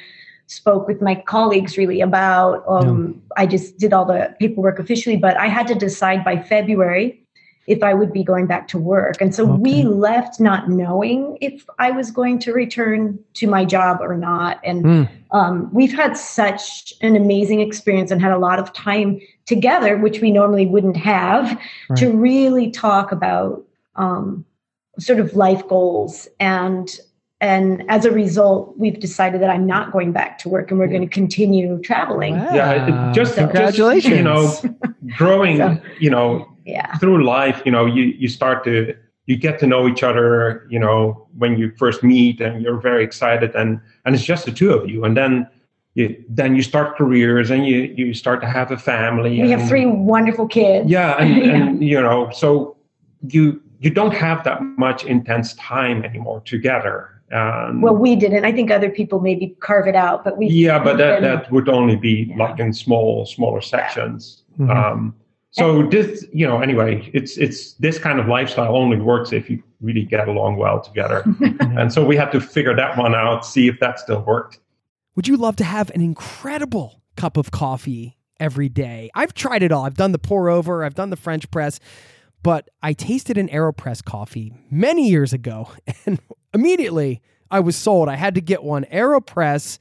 spoke with my colleagues really about. Um, I just did all the paperwork officially, but I had to decide by February if I would be going back to work. And so okay. we left not knowing if I was going to return to my job or not. And mm. um, we've had such an amazing experience and had a lot of time together, which we normally wouldn't have, right. to really talk about um, sort of life goals and and as a result, we've decided that I'm not going back to work, and we're going to continue traveling.
Wow. Yeah, just
congratulations.
Just, you know, growing, so, you know,
yeah
through life you know you you start to you get to know each other you know when you first meet and you're very excited and and it's just the two of you and then you then you start careers and you you start to have a family
we and, have three wonderful kids
yeah and, yeah. and you know so you you don't have that much intense time anymore together
um, well, we didn't. I think other people maybe carve it out, but we.
Yeah, but that, that would only be yeah. like in small, smaller sections. Mm-hmm. Um, so this, you know, anyway, it's it's this kind of lifestyle only works if you really get along well together. Mm-hmm. and so we had to figure that one out, see if that still worked.
Would you love to have an incredible cup of coffee every day? I've tried it all. I've done the pour over, I've done the French press, but I tasted an AeroPress coffee many years ago and immediately I was sold. I had to get one. AeroPress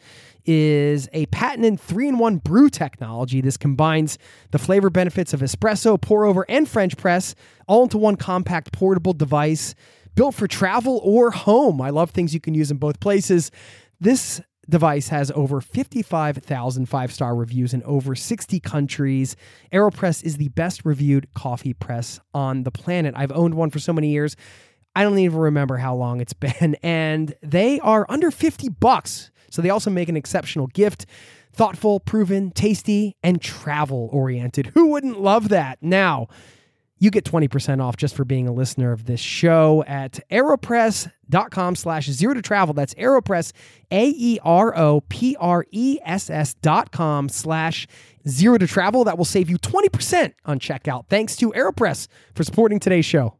is a patented three in one brew technology. This combines the flavor benefits of espresso, pour over, and French press all into one compact portable device built for travel or home. I love things you can use in both places. This device has over 55,000 five star reviews in over 60 countries. AeroPress is the best reviewed coffee press on the planet. I've owned one for so many years. I don't even remember how long it's been. And they are under 50 bucks. So they also make an exceptional gift. Thoughtful, proven, tasty, and travel oriented. Who wouldn't love that? Now, you get 20% off just for being a listener of this show at aeropress.com slash zero to travel. That's aeropress, A-E-R-O-P-R-E-S-S dot com slash zero to travel. That will save you 20% on checkout. Thanks to AeroPress for supporting today's show.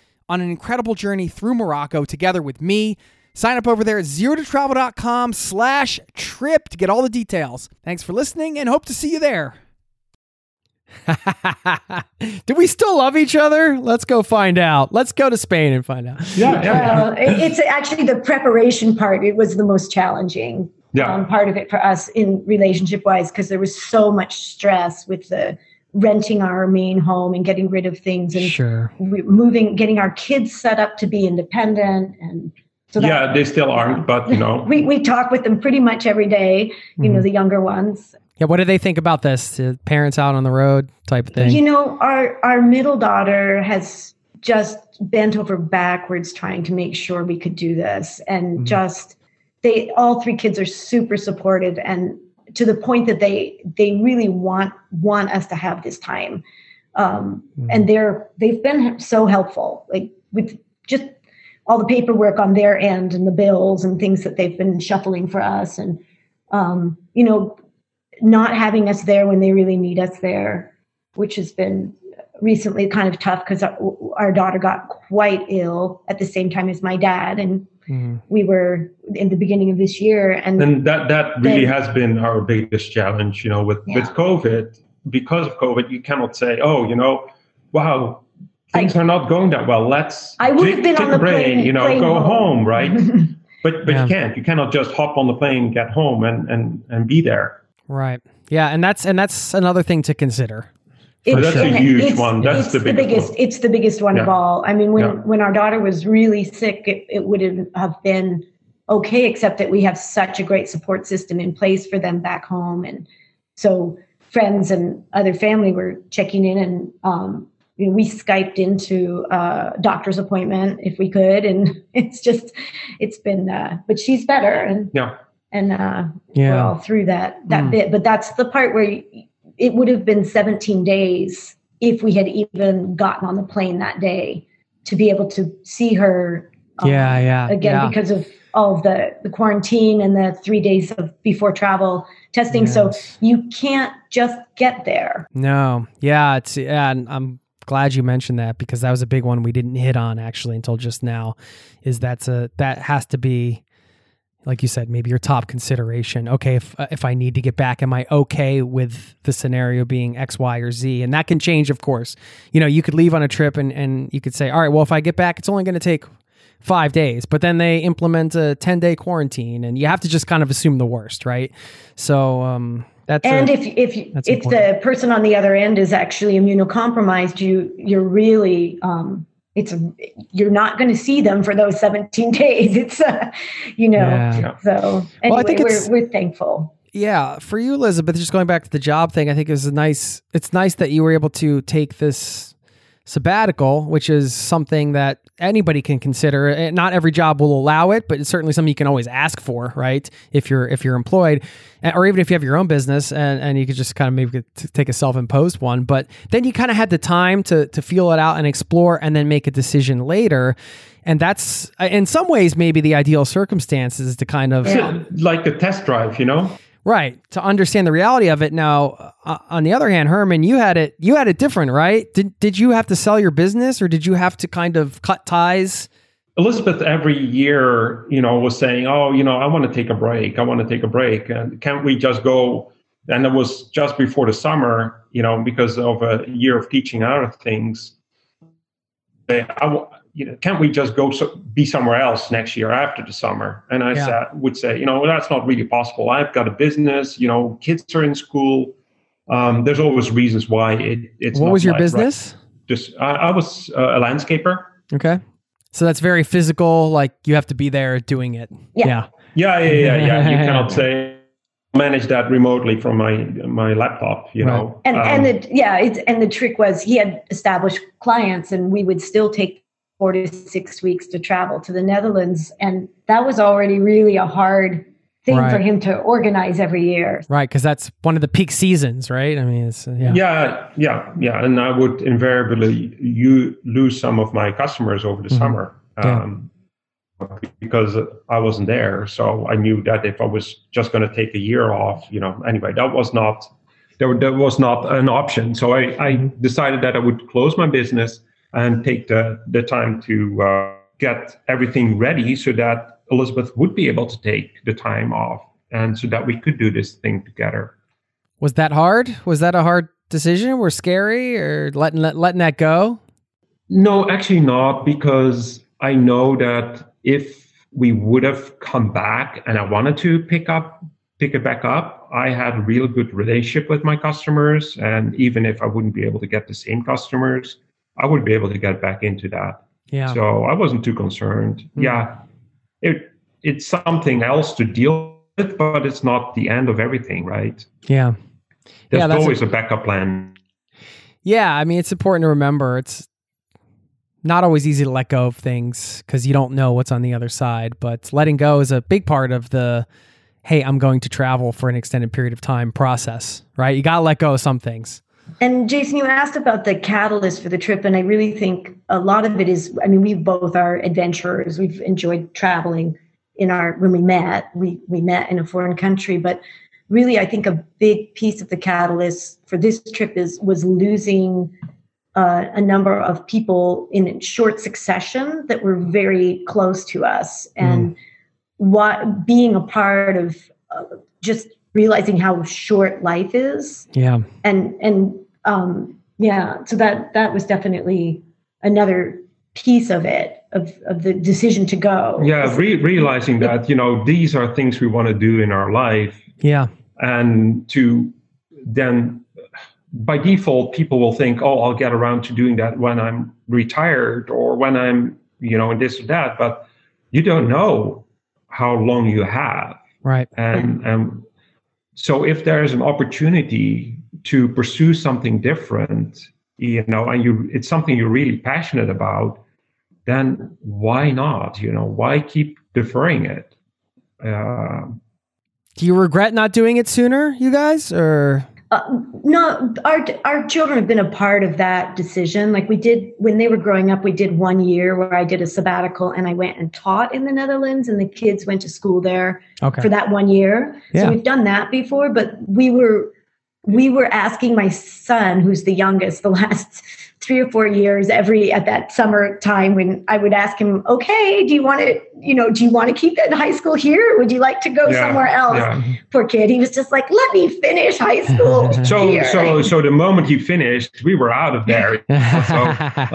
on an incredible journey through Morocco together with me. Sign up over there at zerototravel.com slash trip to get all the details. Thanks for listening and hope to see you there. Do we still love each other? Let's go find out. Let's go to Spain and find out.
Yeah, yeah.
Well, it's actually the preparation part. It was the most challenging yeah. um, part of it for us in relationship wise because there was so much stress with the renting our main home and getting rid of things and
sure.
moving, getting our kids set up to be independent and
so that, yeah, they still aren't, but you know,
we we talk with them pretty much every day. You mm-hmm. know, the younger ones.
Yeah, what do they think about this? The parents out on the road type of thing.
You know, our our middle daughter has just bent over backwards trying to make sure we could do this, and mm-hmm. just they all three kids are super supportive and to the point that they they really want want us to have this time. Um, mm. and they're they've been so helpful like with just all the paperwork on their end and the bills and things that they've been shuffling for us. And um, you know not having us there when they really need us there which has been recently kind of tough because our, our, daughter got quite ill at the same time as my dad. And mm-hmm. we were in the beginning of this year and
and that that really then, has been our biggest challenge you know with yeah. with covid. Because of covid you cannot say oh you know wow things I, are not going that well. Let's
i would have been on the
plane,
plane
you know go home, home right? But but yeah. you can't. You cannot just hop on the plane get home and and and be there.
Right. Yeah and that's and that's another thing to consider
it's, that's a huge one. That's the,
the, biggest. One. It's the biggest one yeah. of all. I mean, when yeah. when our daughter was really sick, it, it would have been okay, except that we have such a great support system in place for them back home, and so friends and other family were checking in, and um, you know, we skyped into a doctor's appointment if we could, and it's just, it's been. Uh, but she's better, and
yeah,
and uh, yeah. we're all through that that mm. bit. But that's the part where. You, it would have been 17 days if we had even gotten on the plane that day to be able to see her
um, yeah yeah
again
yeah.
because of all of the the quarantine and the three days of before travel testing yes. so you can't just get there
no yeah it's yeah i'm glad you mentioned that because that was a big one we didn't hit on actually until just now is that's a that has to be like you said, maybe your top consideration. Okay, if uh, if I need to get back, am I okay with the scenario being X, Y, or Z? And that can change, of course. You know, you could leave on a trip and and you could say, all right, well, if I get back, it's only going to take five days, but then they implement a ten day quarantine, and you have to just kind of assume the worst, right? So. um that's
and a, if if if important. the person on the other end is actually immunocompromised, you you're really um, it's you're not going to see them for those 17 days. It's uh, you know yeah. so anyway well, I think we're, we're thankful.
Yeah for you elizabeth just going back to the job thing i think it's a nice it's nice that you were able to take this sabbatical, which is something that anybody can consider. Eh, not every job will allow it, but it's certainly something you can always ask for, right? If you're if you're employed, eh, or even if you have your own business, and, and you could just kind of maybe take a self imposed one. But then you kind of had the time to to feel it out and explore, and then make a decision later. And that's uh, in some ways maybe the ideal circumstances to kind of
yeah. like a test drive, you know.
Right. To understand the reality of it. Now, uh, on the other hand, Herman, you had it you had it different, right? Did did you have to sell your business or did you have to kind of cut ties?
Elizabeth every year, you know, was saying, "Oh, you know, I want to take a break. I want to take a break. And can't we just go?" And it was just before the summer, you know, because of a year of teaching of things. I, you know, can't we just go so, be somewhere else next year after the summer? And I yeah. would say, you know, that's not really possible. I've got a business, you know, kids are in school. Um, there's always reasons why it, it's.
What was your like, business?
Right. Just I, I was uh, a landscaper.
Okay, so that's very physical. Like you have to be there doing it.
Yeah.
Yeah. Yeah. Yeah. Yeah. yeah. you cannot say manage that remotely from my my laptop you right. know
and um, and the yeah it's and the trick was he had established clients and we would still take four to six weeks to travel to the Netherlands. And that was already really a hard thing right. for him to organize every year.
Right. Cause that's one of the peak seasons, right? I mean, it's, yeah.
Yeah. Yeah. Yeah. And I would invariably you lose some of my customers over the mm-hmm. summer. Um, because I wasn't there. So I knew that if I was just going to take a year off, you know, anyway, that was not, there, there was not an option. So I, I decided that I would close my business and take the, the time to uh, get everything ready so that Elizabeth would be able to take the time off and so that we could do this thing together.
Was that hard? Was that a hard decision? Or scary or letting letting that go?
No, actually not, because I know that if we would have come back and I wanted to pick up pick it back up. I had a real good relationship with my customers, and even if I wouldn't be able to get the same customers, I would be able to get back into that.
Yeah.
So I wasn't too concerned.
Mm.
Yeah, it it's something else to deal with, but it's not the end of everything, right?
yeah.
There's
Yeah, that's a-
always a, backup plan.
Yeah, I mean, it's important to remember it's not always easy to let go of things because you don't know what's on the other side. But letting go is a big part of the, hey, I'm going to travel for an extended period of time process, right? You got to let go of some things.
And Jason, you asked about the catalyst for the trip, and I really think a lot of it is. I mean, we both are adventurers. We've enjoyed traveling. In our when we met, we we met in a foreign country, but really, I think a big piece of the catalyst for this trip is was losing uh, a number of people in short succession that were very close to us, and what being a part of uh, just realizing how short life is.
Yeah.
and and um yeah so that that was definitely another piece of it of of the decision to go.
Yeah, re- realizing that you know these are things we want to do in our life,
Yeah.
and to then by default people will think, oh, I'll get around to doing that when I'm retired or when I'm you know this or that, but you don't know how long you have.
Right.
and and so if there's an opportunity to pursue something different you know and you it's something you're really passionate about then why not you know why keep deferring it uh,
Do you regret not doing it sooner, you guys? Or,
uh, no our our children have been a part of that decision like we did when they were growing up we did one year where i did a sabbatical and i went and taught in the netherlands and the kids went to school there
okay.
for that one year.
Yeah.
So we've done that before, but we were we were asking my son, who's the youngest, the last three or four years, every at that summer time when I would ask him, okay, do you want to, you know, do you want to keep it in high school here? Or would you like to go
Yeah,
somewhere else?
yeah.
Poor kid. He was just like, let me finish high school.
so
here."
so so the moment he finished we were out of there so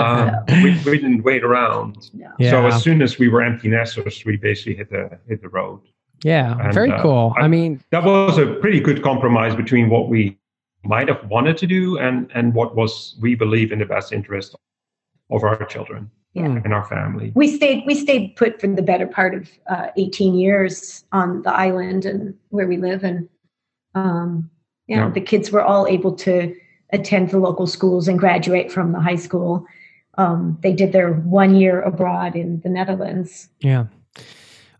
uh, we, we didn't wait around
No.
yeah.
so as soon as we were empty nesters we basically hit the hit the road
yeah.
and,
Very
uh,
cool. I,
I-
mean,
that was a pretty good compromise between what we might have wanted to do and and what was we believe in the best interest of our children
Hmm.
and our family.
we stayed we stayed put for the better part of uh, 18 years on the island and where we live and um, yeah,
Yeah.
the kids were all able to attend the local schools and graduate from the high school um, they did their one year abroad in the netherlands
Yeah.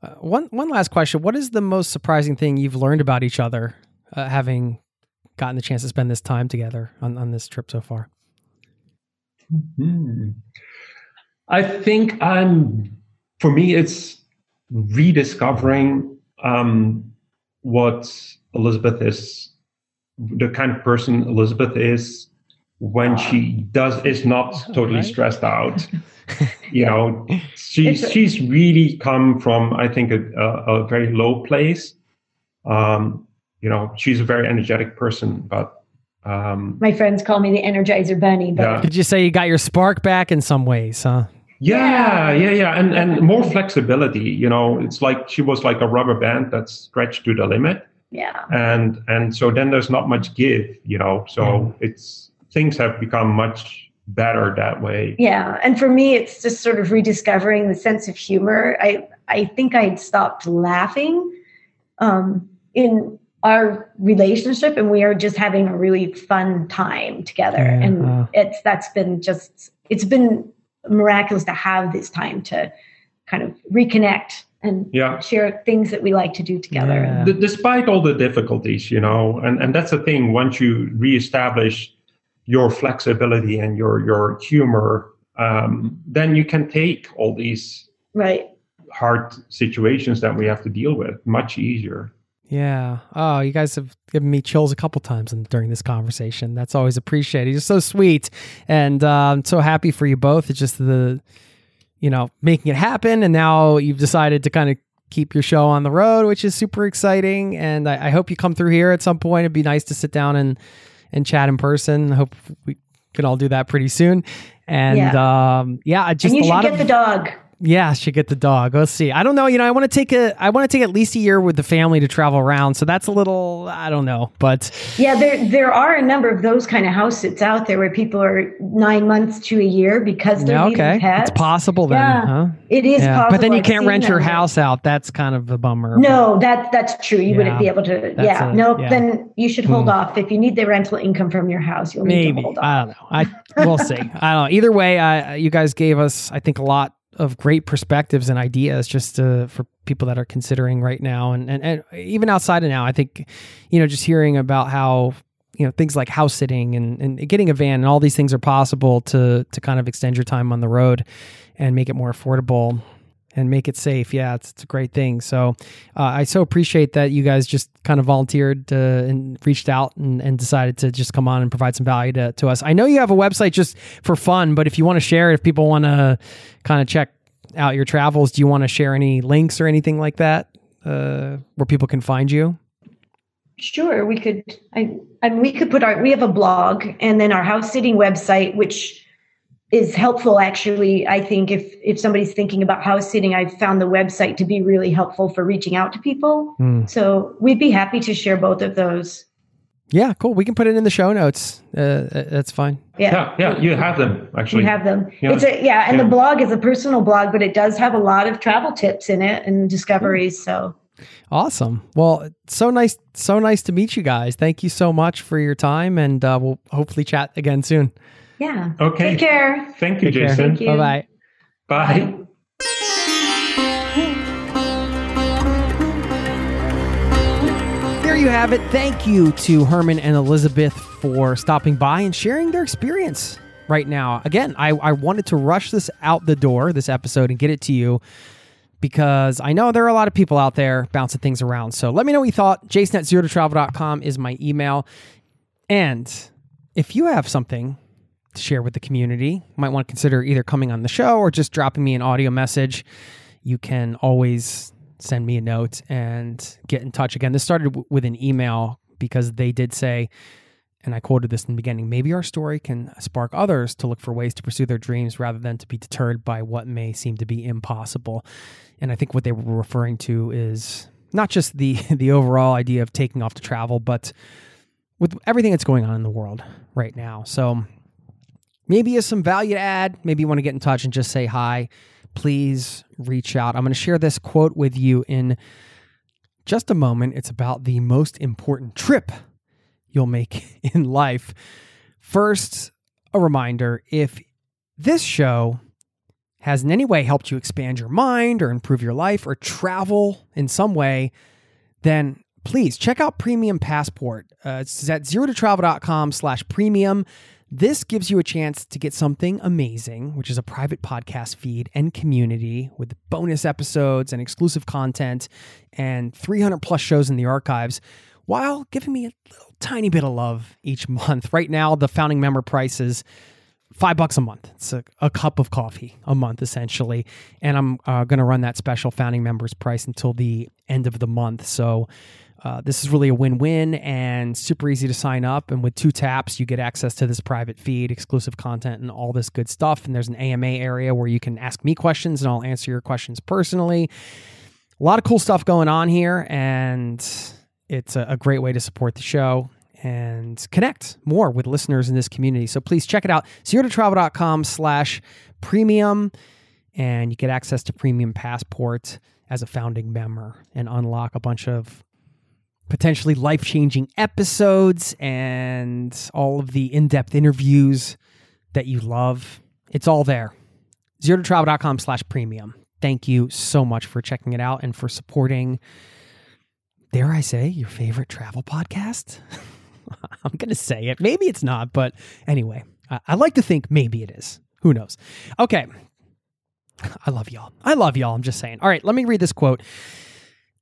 Uh, one one last question. What is the most surprising thing you've learned about each other, uh, having gotten the chance to spend this time together on, on this trip so far?
Hmm. I think I'm, for me, it's rediscovering um, what Elizabeth is, the kind of person Elizabeth is when she does is not totally
Right.
stressed out. you know, she's
a-
she's really come from I think a, a, a very low place. Um, you know, she's a very energetic person, but um,
my friends call me the energizer bunny but
Yeah.
Could you say you got your spark back in some ways, huh?
Yeah, yeah, yeah, and and more flexibility. You know, it's like she was like a rubber band that's stretched to the limit,
yeah
and and so then there's not much give. You know, so it's things have become much better that way.
Yeah, and for me, it's just sort of rediscovering the sense of humor. I I think I'd stopped laughing um, in our relationship, and we are just having a really fun time together.
Yeah,
and
wow.
it's that's been just it's been miraculous to have this time to kind of reconnect and
Yeah.
share things that we like to do together.
Yeah.
D- despite all the difficulties, you know, and and that's the thing. Once you reestablish your flexibility and your your humor, um, then you can take all these
Right.
hard situations that we have to deal with much easier.
Yeah. Oh, you guys have given me chills a couple times in, during this conversation. That's always appreciated. You're so sweet, and uh, I'm so happy for you both. It's just the, you know, making it happen, and now you've decided to kind of keep your show on the road, which is super exciting. And I, I hope you come through here at some point. It'd be nice to sit down and and chat in person. I hope we can all do that pretty soon. And yeah, um, yeah I just
and you
a
should
lot
get
of
the dog.
Yeah, she get the dog. Let's see. I don't know. You know, I want to take a. I want to take at least a year with the family to travel around. So that's a little. I don't know, but
yeah, there there are a number of those kind of house sits out there where people are nine months to a year because they're
yeah,
okay. Pets.
It's possible then,
yeah,
huh?
It is
yeah.
possible.
But then you
I've
can't rent your house out. That's kind of a bummer.
No, that that's true. You
Yeah,
wouldn't be able to. Yeah,
a-
no.
yeah.
Then you should hold
Hmm.
off if you need the rental income from your house. You'll need
Maybe
to hold off.
I don't know. I we'll see. I don't know. Either way, I, you guys gave us, I think, a lot of great perspectives and ideas just for people that are considering right now, and, and and even outside of now. I think, you know, just hearing about how you know things like house sitting and, and getting a van and all these things are possible to to kind of extend your time on the road and make it more affordable and make it safe. Yeah, it's, it's a great thing. So uh, I so appreciate that you guys just kind of volunteered uh, and reached out and, and decided to just come on and provide some value to, to us. I know you have a website just for fun, but if you want to share it, if people want to kind of check out your travels, do you want to share any links or anything like that uh, where people can find you?
Sure, we could. I, I mean, we could put our. We have a blog and then our house sitting website, which is helpful. Actually, I think if if somebody's thinking about house sitting, I've found the website to be really helpful for reaching out to people.
Hmm.
So we'd be happy to share both of those.
Yeah, cool. We can put it in the show notes. Uh, uh, that's fine.
Yeah, yeah, you have them actually.
you have them.
Yeah.
It's a yeah, and
Yeah.
the blog is a personal blog, but it does have a lot of travel tips in it and discoveries. So
Awesome. Well, so nice, so nice to meet you guys. Thank you so much for your time, and uh, we'll hopefully chat again soon.
Yeah.
Okay.
Take care.
Thank you,
Take.
Jason.
Thank you.
Bye bye.
Bye.
There you have it. Thank you to Herman and Elizabeth for stopping by and sharing their experience right now. Again, I, I wanted to rush this out the door, this episode, and get it to you because I know there are a lot of people out there bouncing things around. So let me know what you thought. Jason at zero to travel.com is my email. And if you have something to share with the community, might want to consider either coming on the show or just dropping me an audio message. You can always send me a note and get in touch. Again, this started w- with an email because they did say, and I quoted this in the beginning maybe our story can spark others to look for ways to pursue their dreams rather than to be deterred by what may seem to be impossible. And I think what they were referring to is not just the the overall idea of taking off to travel, but with everything that's going on in the world right now. So maybe as some value to add, maybe you want to get in touch and just say hi. Please reach out. I'm going to share this quote with you in just a moment. It's about the most important trip you'll make in life. First, a reminder if this show has in any way helped you expand your mind or improve your life or travel in some way, then please check out Premium Passport. Uh, it's at zerototravel.com slash premium. This gives you a chance to get something amazing, which is a private podcast feed and community with bonus episodes and exclusive content and 300 plus shows in the archives while giving me a little tiny bit of love each month. Right now, the founding member price is five bucks a month. It's a, a cup of coffee a month, essentially. And I'm uh, going to run that special founding members price until the end of the month. So uh, this is really a win win and super easy to sign up. And with two taps, you get access to this private feed, exclusive content, and all this good stuff. And there's an AMA area where you can ask me questions and I'll answer your questions personally. A lot of cool stuff going on here. And it's a, a great way to support the show and connect more with listeners in this community. So please check it out. Zero to travel.com slash premium. And you get access to premium passport as a founding member and unlock a bunch of potentially life changing episodes and all of the in depth interviews that you love. It's all there. Zero slash premium. Thank you so much for checking it out and for supporting, dare I say, your favorite travel podcast. I'm going to say it. Maybe it's not, but anyway, I, I like to think maybe it is. Who knows? Okay. I love y'all. I love y'all. I'm just saying. All right, let me read this quote.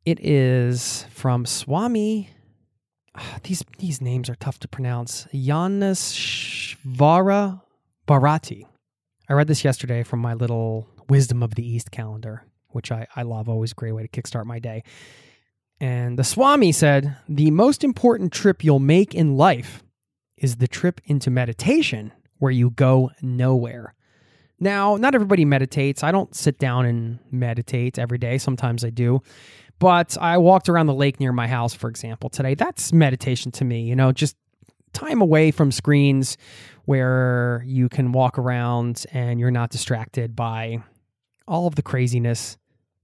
It is from Swami. Ah, these these names are tough to pronounce. Jnaneshvara Bharati. I read this yesterday from my little Wisdom of the East calendar, which I, I love. Always a great way to kickstart my day. And the Swami said, The most important trip you'll make in life is the trip into meditation where you go nowhere. Now, not everybody meditates. I don't sit down and meditate every day. Sometimes I do. But I walked around the lake near my house, for example, today. That's meditation to me, you know, just time away from screens where you can walk around and you're not distracted by all of the craziness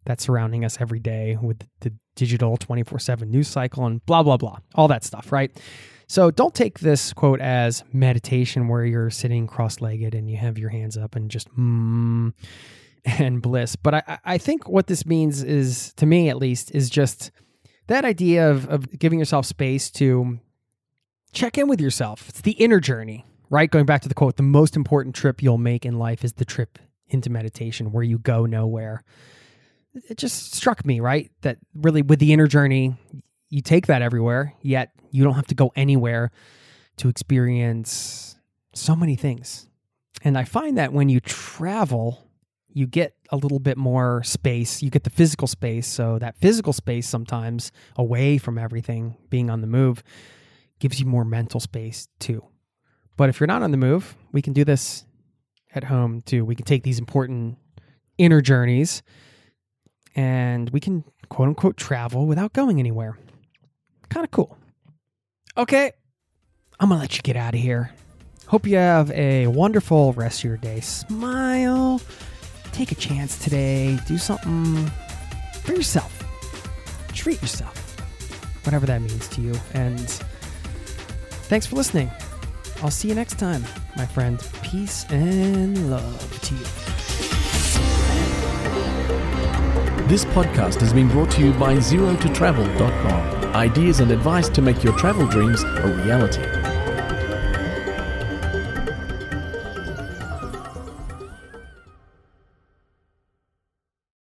that's surrounding us every day with the digital 24 7 news cycle and blah, blah, blah, all that stuff, right? So don't take this quote as meditation where you're sitting cross legged and you have your hands up and just mm, and bliss. But I, I think what this means is, to me at least, is just that idea of, of giving yourself space to check in with yourself. It's the inner journey, right? Going back to the quote, the most important trip you'll make in life is the trip into meditation where you go nowhere. It just struck me, right? That really with the inner journey, you take that everywhere, yet you don't have to go anywhere to experience so many things. And I find that when you travel, you get a little bit more space. You get the physical space. So, that physical space sometimes away from everything, being on the move, gives you more mental space too. But if you're not on the move, we can do this at home too. We can take these important inner journeys and we can quote unquote travel without going anywhere. Kind of cool. Okay, I'm gonna let you get out of here. Hope you have a wonderful rest of your day. Smile, take a chance today, do something for yourself, treat yourself, whatever that means to you. And thanks for listening. I'll see you next time, my friend. Peace and love to you.
This podcast has been brought to you by ZeroToTravel.com. Ideas and advice to make your travel dreams a reality.